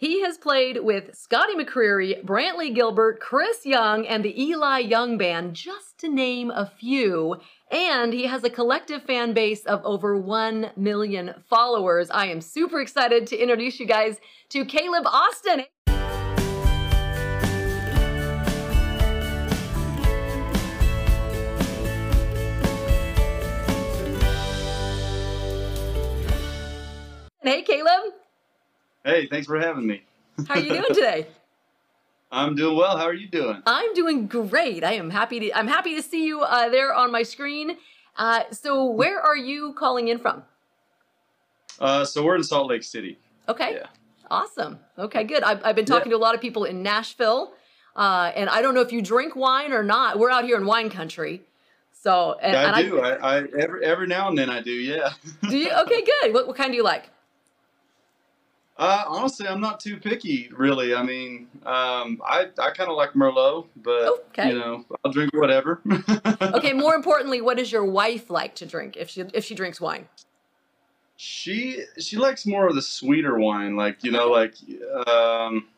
He has played with Scotty McCreery, Brantley Gilbert, Chris Young, and the Eli Young Band, just to name a few. And he has a collective fan base of over 1 million followers. I am super excited to introduce you guys to Caleb Austin. Hey, Caleb. Hey, thanks for having me. How are you doing today? I'm doing well. How are you doing? I'm doing great. I am happy to. I'm happy to see you uh, there on my screen. Uh, so, where are you calling in from? Uh, so we're in Salt Lake City. Okay. Yeah. Awesome. Okay, good. I've, I've been talking yeah. to a lot of people in Nashville, uh, and I don't know if you drink wine or not. We're out here in wine country. So, and, yeah, I and do. I, I, every every now and then I do. Yeah. do you? Okay, good. What, what kind do you like? Uh, honestly, I'm not too picky, really. I mean, um, I I kind of like Merlot, but okay. you know, I'll drink whatever. okay. More importantly, what does your wife like to drink if she if she drinks wine? She she likes more of the sweeter wine, like you know, like um,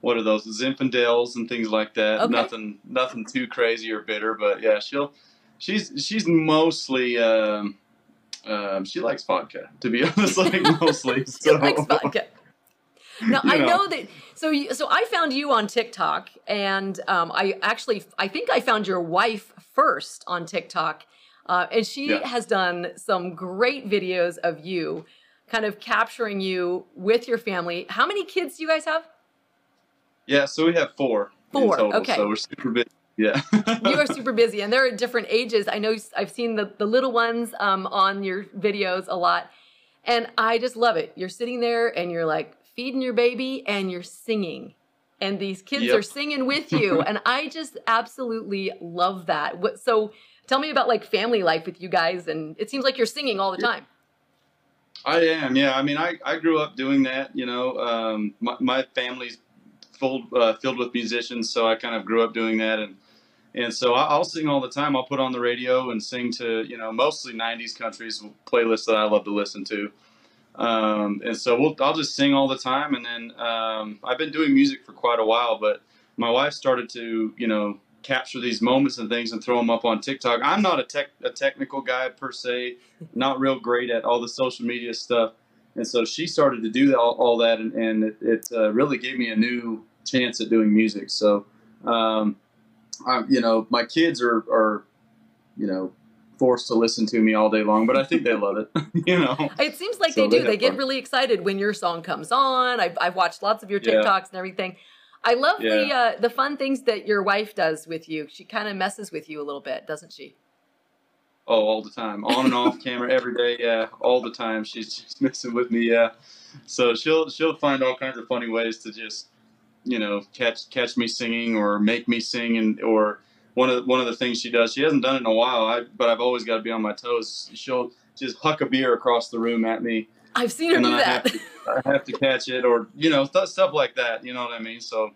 what are those Zinfandels and things like that. Okay. Nothing nothing too crazy or bitter, but yeah, she'll she's she's mostly. Um, um, she likes vodka, to be honest, like mostly. she so. likes vodka. Now you I know. know that. So, you, so I found you on TikTok, and um, I actually, I think I found your wife first on TikTok, uh, and she yeah. has done some great videos of you, kind of capturing you with your family. How many kids do you guys have? Yeah, so we have four. Four. Total, okay. So we're super busy. Yeah. you are super busy, and they're at different ages. I know I've seen the, the little ones um, on your videos a lot, and I just love it. You're sitting there and you're like feeding your baby and you're singing, and these kids yep. are singing with you, and I just absolutely love that. What, so tell me about like family life with you guys, and it seems like you're singing all the time. I am, yeah. I mean, I, I grew up doing that. You know, um, my, my family's full uh, filled with musicians, so I kind of grew up doing that, and and so I'll sing all the time. I'll put on the radio and sing to, you know, mostly 90s countries, playlists that I love to listen to. Um, and so we'll, I'll just sing all the time. And then um, I've been doing music for quite a while, but my wife started to, you know, capture these moments and things and throw them up on TikTok. I'm not a, tech, a technical guy per se, not real great at all the social media stuff. And so she started to do all, all that, and, and it, it uh, really gave me a new chance at doing music. So, um, um, you know, my kids are, are, you know, forced to listen to me all day long, but I think they love it. you know, it seems like so they do. They, they get fun. really excited when your song comes on. I've, I've watched lots of your TikToks yeah. and everything. I love yeah. the uh, the fun things that your wife does with you. She kind of messes with you a little bit, doesn't she? Oh, all the time, on and off camera, every day. Yeah, all the time. She's just messing with me. Yeah, so she'll she'll find all kinds of funny ways to just you know catch catch me singing or make me sing and or one of the, one of the things she does she hasn't done it in a while. I, but I've always got to be on my toes. She'll just huck a beer across the room at me. I've seen her do that I have, to, I have, to, catch it or you know th- stuff like that you know what I mean? So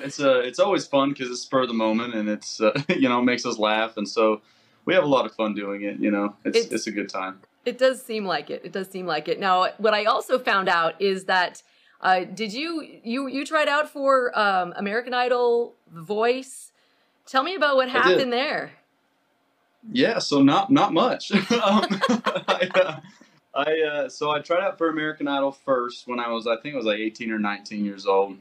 it's uh it's always fun because it's spur of the moment and it's uh, you know makes us laugh. And so we have a lot of fun doing it you know? It's it's, it's a good time. It does seem like it. It does seem like it. Now what I also found out is that uh, did you you you tried out for um, American Idol Voice? Tell me about what happened there. Yeah, so not not much. um, I, uh, I uh, so I tried out for American Idol first when I was I think I was like 18 or 19 years old,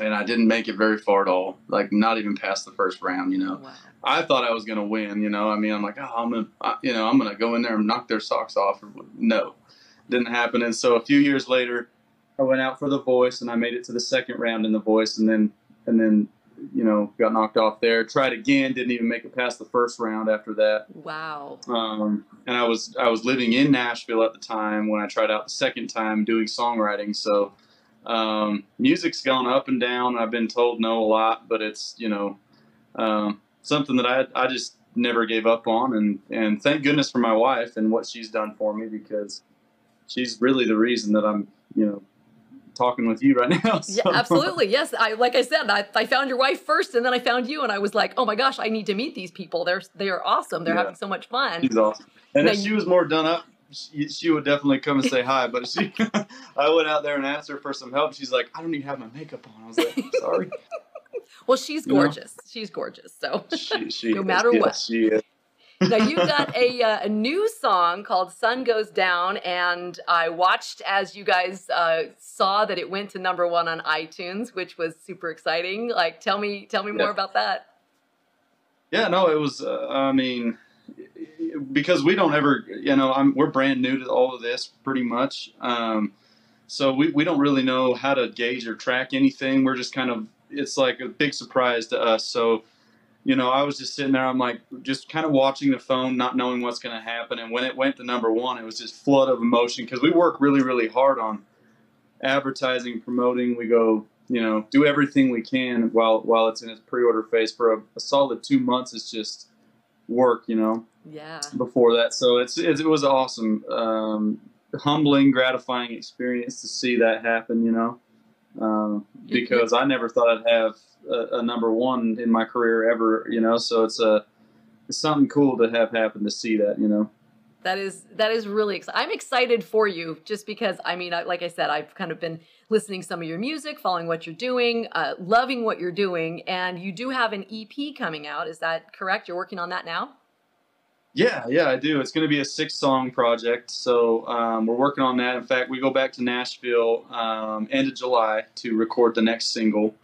and I didn't make it very far at all. Like not even past the first round. You know, wow. I thought I was gonna win. You know, I mean, I'm like, oh, I'm gonna, you know, I'm gonna go in there and knock their socks off. No, didn't happen. And so a few years later, I went out for the voice and I made it to the second round in the voice and then and then you know got knocked off there. Tried again, didn't even make it past the first round after that. Wow. Um, and I was I was living in Nashville at the time when I tried out the second time doing songwriting. So um, music's gone up and down. I've been told no a lot, but it's you know um, something that I I just never gave up on and and thank goodness for my wife and what she's done for me because she's really the reason that I'm you know talking with you right now. So. Yeah, absolutely. Yes, I like I said, I, I found your wife first, and then I found you, and I was like, oh my gosh, I need to meet these people. They're they are awesome. They're yeah. having so much fun. She's awesome. And now if she was more done up she, she would definitely come and say hi. But she, I went out there and asked her for some help. She's like, I don't even have my makeup on. I was like, sorry. well, she's You know? gorgeous. She's gorgeous. So She, she No is, matter yes, what. she is. Now you've got a uh, a new song called "Sun Goes Down," and I watched as you guys uh, saw that it went to number one on iTunes, which was super exciting. Like, tell me, tell me more about that. Yeah, no, it was. Uh, I mean, because we don't ever, you know, I'm we're brand new to all of this, pretty much. Um, so we, we don't really know how to gauge or track anything. We're just kind of it's like a big surprise to us. So, you know, I was just sitting there. I'm like just kind of watching the phone, not knowing what's going to happen. And when it went to number one, it was just flood of emotion because we work really really hard on advertising, promoting. We go, you know, do everything we can while while it's in its pre-order phase for a, a solid two months. It's just work, you know, Yeah, before that. So it's, it, it was awesome, um, humbling, gratifying experience to see that happen, you know, um, You- because I never thought I'd have a, a number one in my career ever, you know. So it's a it's something cool to have happen to see that, you know. that is that is really exciting. I'm excited for you just because I mean, I, like I said, I've kind of been listening some of your music, following what you're doing, uh, loving what you're doing, and you do have an EP coming out. Is that correct? You're working on that now. Yeah, yeah, I do. It's going to be a six song project. So um, we're working on that. In fact, we go back to Nashville um, end of July to record the next single.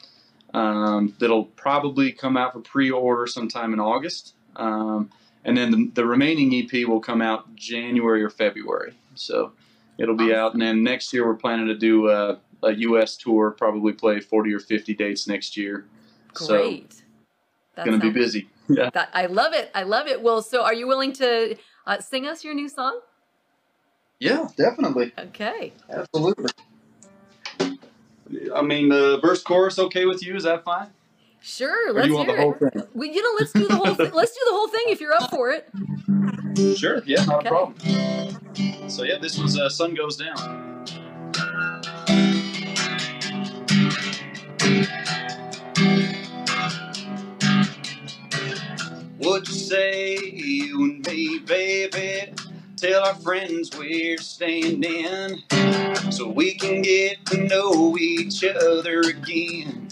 Um, that'll probably come out for pre order sometime in August. Um, and then the, the remaining EP will come out January or February. So it'll be out. And then next year, we're planning to do a, a U.S. tour, probably play 40 or 50 dates next year. So Great. That going to be busy. Yeah. That I love it. I love it. Well, so are you willing to uh, sing us your new song? Yeah, definitely. Okay. Absolutely. I mean, the verse chorus okay with you? Is that fine? Sure. Or Let's do you want hear the whole it. thing? We, you know, let's do the whole. Th- let's do the whole thing if you're up for it. Sure. Yeah, not Okay. a problem. So yeah, this was uh, "Sun Goes Down." What'd you say, you and me, baby? Tell our friends we're standing so we can get to know each other again.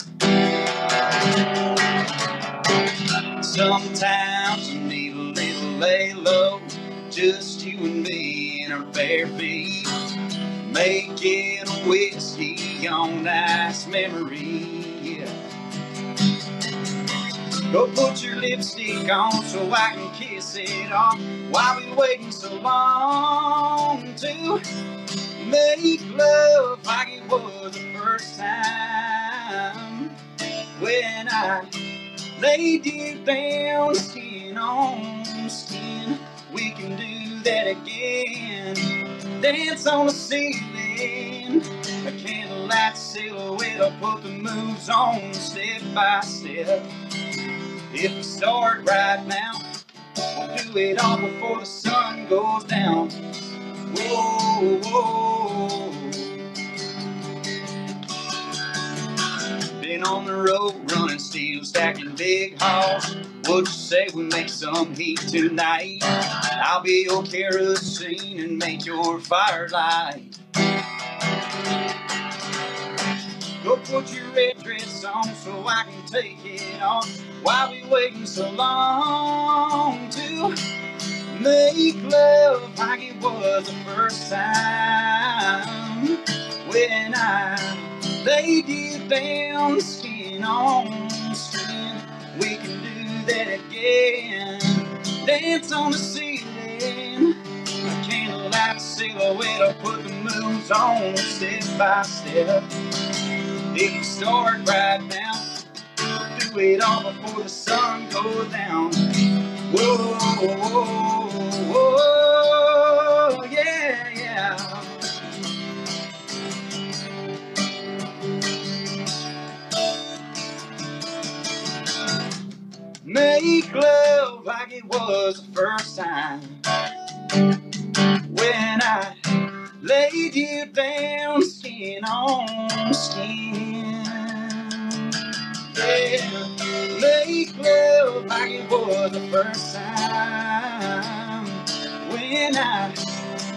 Sometimes you need a little lay low, just you and me in our bare feet. Making a whiskey on nice memory. Go put your lipstick on so I can kiss it off. Why we waiting so long to make love like it was the first time when I laid you down skin on skin? We can do that again. Dance on the ceiling, a candlelight silhouette. I'll put the moves on step by step. If we start right now, we'll do it all before the sun goes down. Whoa, whoa. Been on the road running steel, stacking big hauls. What'd you say we make some heat tonight? I'll be your kerosene and make your firelight. Go put your red dress on so I can take it off. Why we waiting so long to make love like it was the first time when I laid you down skin on skin? We can do that again. Dance on the ceiling, a candlelight silhouette. I'll put the moves on step by step. If we start right now, do all before the sun goes down. Whoa, whoa, whoa, yeah, yeah. Make love like it was the first time when I laid you down skin on skin. Yeah, make love like was the first time when I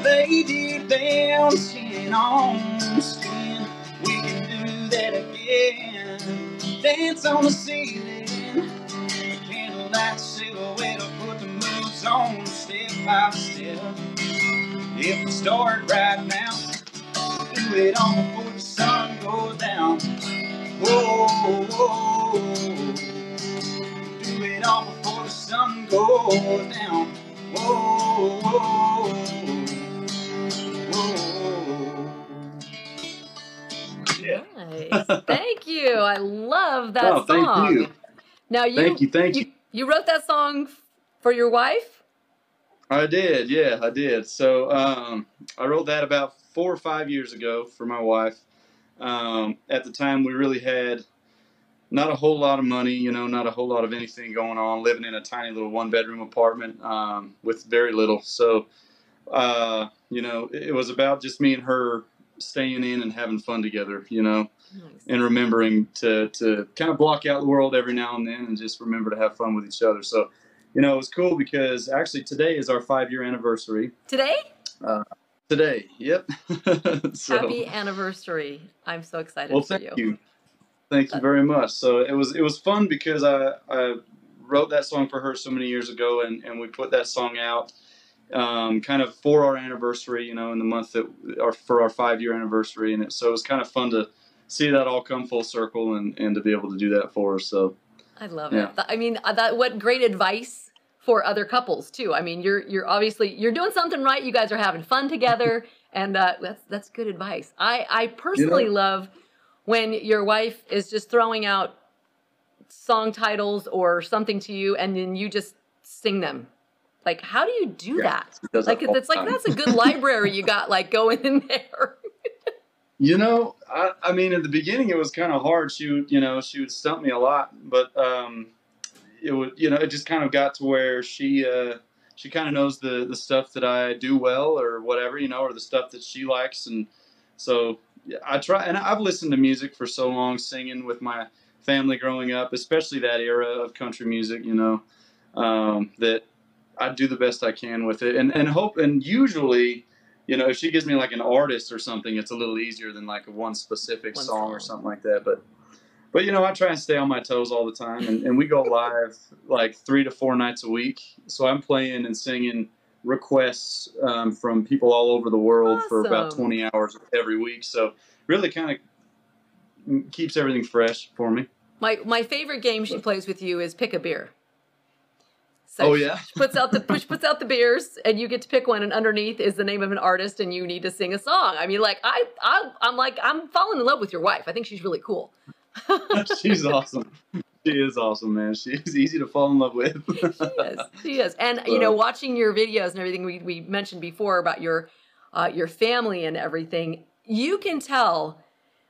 lay deep down, skin on skin. We can do that again. Dance on the ceiling, candlelight silhouette. Put the moves on step by step. If we start right now, do it on before the sun goes down. Whoa, whoa, whoa. Do it on before the sun goes down. Whoa, whoa, whoa. Yeah. Nice. Thank you. I love that song. Oh, thank you. Now you, Thank you, thank you. you you wrote that song for your wife? I did, yeah, I did. So um, I wrote that about four or five years ago for my wife. Um, at the time, we really had not a whole lot of money, you know, not a whole lot of anything going on, living in a tiny little one bedroom apartment um, with very little. So, uh, you know, it, it was about just me and her staying in and having fun together, you know, Nice. and remembering to, to kind of block out the world every now and then and just remember to have fun with each other. So, you know, it was cool because actually today is our five year anniversary. Today? Today, yep. so, Happy anniversary. I'm so excited well, for thank you. Thank you very much. So it was it was fun because I, I wrote that song for her so many years ago, and, and we put that song out um, kind of for our anniversary, you know, in the month that our for our five year anniversary, and it, so it was kind of fun to see that all come full circle and, and to be able to do that for her. So I love Yeah. it. I mean, uh, that what great advice for other couples too. I mean, you're you're obviously you're doing something right. You guys are having fun together, and uh, that's that's good advice. I I personally love when your wife is just throwing out song titles or something to you, and then you just sing them. Like, how do you do Yeah, that? Like, it's the like that's a good library you got like going in there. You know, I, I mean, at the beginning it was kind of hard. She would, you know, she would stump me a lot, but um, it would, you know, it just kind of got to where she, uh, she kind of knows the the stuff that I do well or whatever, you know, or the stuff that she likes, and so yeah, I try. And I've listened to music for so long, singing with my family growing up, especially that era of country music, you know, um, that I do the best I can with it, and and hope, and usually you know, if she gives me like an artist or something, it's a little easier than like a one specific One song, or something like that. But, but you know, I try and stay on my toes all the time, and, and we go live like three to four nights a week. So I'm playing and singing requests um, from people all over the world for about 20 hours every week. So really kind of keeps everything fresh for me. My my favorite game she plays with you is pick a beer. So Oh, yeah? she puts out the push puts out the beers, and you get to pick one, and underneath is the name of an artist, and you need to sing a song. I mean, like I, I I'm like I'm falling in love with your wife. I think she's really cool. She's awesome. She is awesome, man. She's easy to fall in love with. she is. She is. And you know, watching your videos and everything we, we mentioned before about your uh, your family and everything, you can tell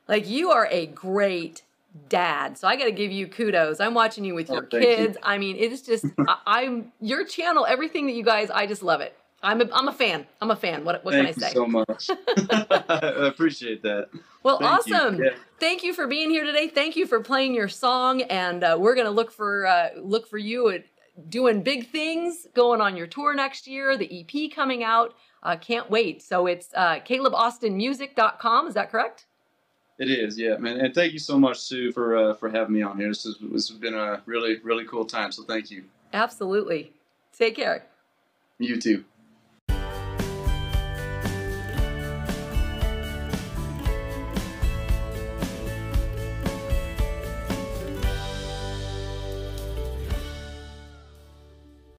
like you are a great dad. So I got to give you kudos. I'm watching you with Oh, your thank you. kids. I mean, it's just I, I'm your channel, everything that you guys. I just love it. I'm a, I'm a fan. I'm a fan. What what Thank can I say? you so much. I appreciate that. Well, Thank you. awesome. Yeah. Thank you for being here today. Thank you for playing your song, and uh, we're gonna look for uh, look for you at doing big things, going on your tour next year. The EP coming out. Uh, can't wait. So it's uh, CalebAustinMusic.com. Is that correct? It is, yeah, man. And thank you so much, Sue, for uh, for having me on here. This, is, this has been a really, really cool time. So thank you. Absolutely. Take care. You too.